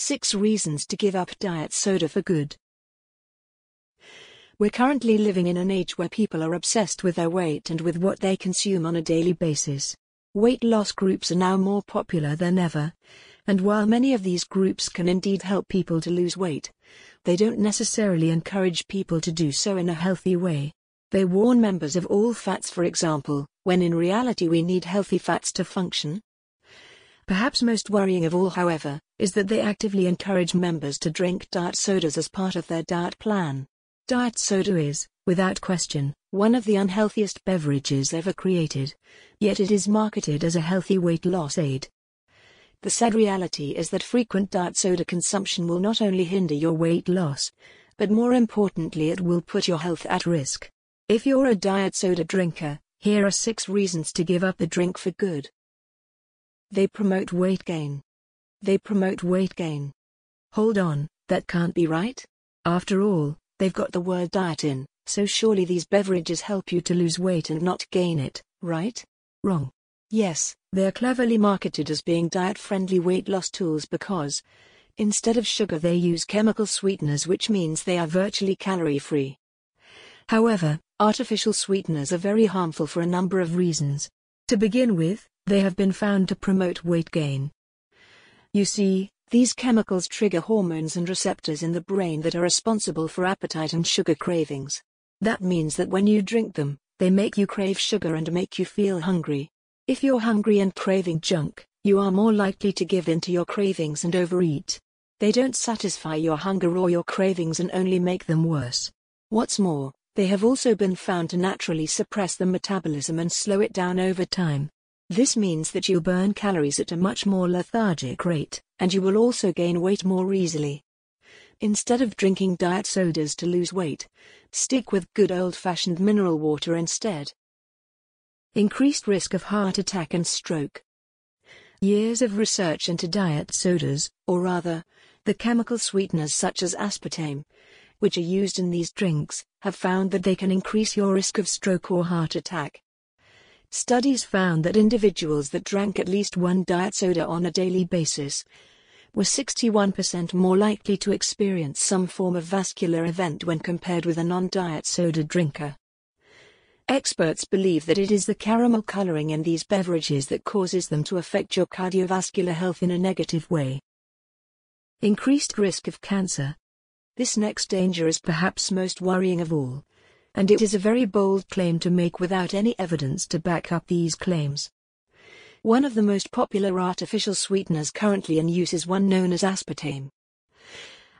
6 Reasons to Give Up Diet Soda for Good. We're currently living in an age where people are obsessed with their weight and with what they consume on a daily basis. Weight loss groups are now more popular than ever, and while many of these groups can indeed help people to lose weight, they don't necessarily encourage people to do so in a healthy way. They warn members of all fats, for example, when in reality we need healthy fats to function. Perhaps most worrying of all, however, is that they actively encourage members to drink diet sodas as part of their diet plan. Diet soda is, without question, one of the unhealthiest beverages ever created, yet it is marketed as a healthy weight loss aid. The sad reality is that frequent diet soda consumption will not only hinder your weight loss, but more importantly, it will put your health at risk. If you're a diet soda drinker, here are six reasons to give up the drink for good. They promote weight gain. They promote weight gain. Hold on, that can't be right? After all, they've got the word diet in, so surely these beverages help you to lose weight and not gain it, right? Wrong. Yes, they're cleverly marketed as being diet friendly weight loss tools because, instead of sugar, they use chemical sweeteners, which means they are virtually calorie free. However, artificial sweeteners are very harmful for a number of reasons. To begin with, they have been found to promote weight gain. You see, these chemicals trigger hormones and receptors in the brain that are responsible for appetite and sugar cravings. That means that when you drink them, they make you crave sugar and make you feel hungry. If you're hungry and craving junk, you are more likely to give in to your cravings and overeat. They don't satisfy your hunger or your cravings and only make them worse. What's more, they have also been found to naturally suppress the metabolism and slow it down over time. This means that you burn calories at a much more lethargic rate, and you will also gain weight more easily. Instead of drinking diet sodas to lose weight, stick with good old fashioned mineral water instead. Increased risk of heart attack and stroke. Years of research into diet sodas, or rather, the chemical sweeteners such as aspartame, which are used in these drinks, have found that they can increase your risk of stroke or heart attack. Studies found that individuals that drank at least one diet soda on a daily basis were 61% more likely to experience some form of vascular event when compared with a non diet soda drinker. Experts believe that it is the caramel coloring in these beverages that causes them to affect your cardiovascular health in a negative way. Increased risk of cancer. This next danger is perhaps most worrying of all and it is a very bold claim to make without any evidence to back up these claims. One of the most popular artificial sweeteners currently in use is one known as aspartame.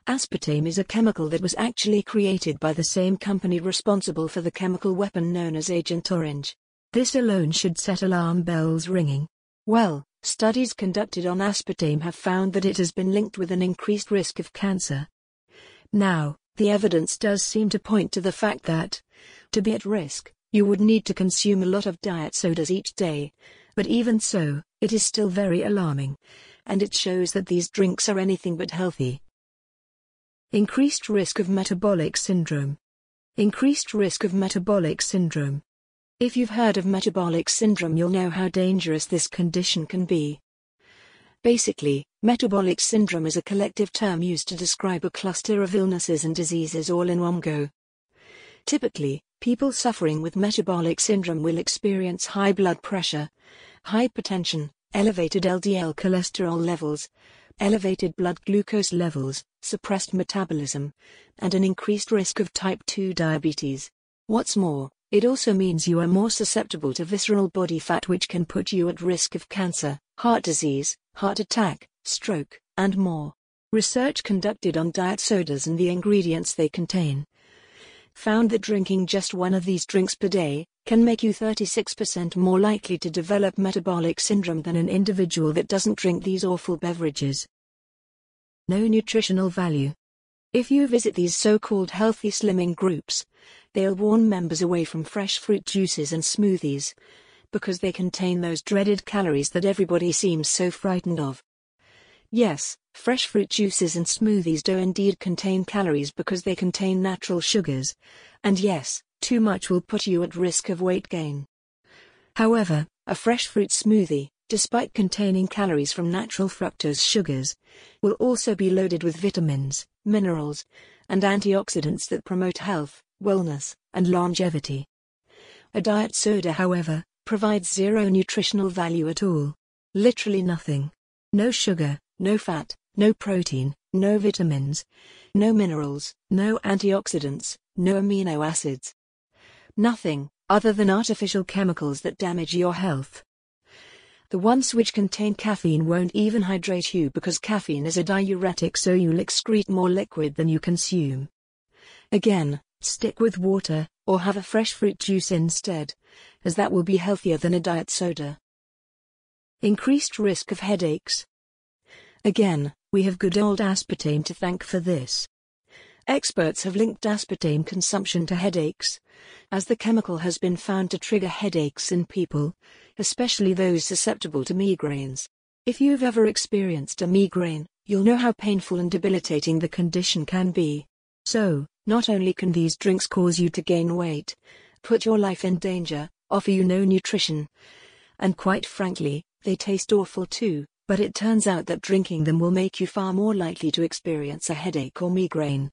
Aspartame is a chemical that was actually created by the same company responsible for the chemical weapon known as Agent Orange. This alone should set alarm bells ringing. Well, studies conducted on aspartame have found that it has been linked with an increased risk of cancer. Now, the evidence does seem to point to the fact that, to be at risk, you would need to consume a lot of diet sodas each day. But even so, it is still very alarming. And it shows that these drinks are anything but healthy. Increased risk of metabolic syndrome. Increased risk of metabolic syndrome. If you've heard of metabolic syndrome, you'll know how dangerous this condition can be. Basically, metabolic syndrome is a collective term used to describe a cluster of illnesses and diseases all in one go. Typically, people suffering with metabolic syndrome will experience high blood pressure, hypertension, elevated LDL cholesterol levels, elevated blood glucose levels, suppressed metabolism, and an increased risk of type 2 diabetes. What's more, it also means you are more susceptible to visceral body fat, which can put you at risk of cancer, heart disease, heart attack, stroke, and more. Research conducted on diet sodas and the ingredients they contain found that drinking just one of these drinks per day can make you 36% more likely to develop metabolic syndrome than an individual that doesn't drink these awful beverages. No nutritional value. If you visit these so called healthy slimming groups, they'll warn members away from fresh fruit juices and smoothies because they contain those dreaded calories that everybody seems so frightened of. Yes, fresh fruit juices and smoothies do indeed contain calories because they contain natural sugars. And yes, too much will put you at risk of weight gain. However, a fresh fruit smoothie, despite containing calories from natural fructose sugars, will also be loaded with vitamins, minerals, and antioxidants that promote health, wellness, and longevity. A diet soda, however, provides zero nutritional value at all. Literally nothing. No sugar, no fat, no protein, no vitamins, no minerals, no antioxidants, no amino acids. Nothing, other than artificial chemicals that damage your health. The ones which contain caffeine won't even hydrate you because caffeine is a diuretic so you'll excrete more liquid than you consume. Again, stick with water, or have a fresh fruit juice instead, as that will be healthier than a diet soda. Increased risk of headaches. Again, we have good old aspartame to thank for this. Experts have linked aspartame consumption to headaches, as the chemical has been found to trigger headaches in people, especially those susceptible to migraines. If you've ever experienced a migraine, you'll know how painful and debilitating the condition can be. So, not only can these drinks cause you to gain weight, put your life in danger, offer you no nutrition, and quite frankly, they taste awful too, but it turns out that drinking them will make you far more likely to experience a headache or migraine.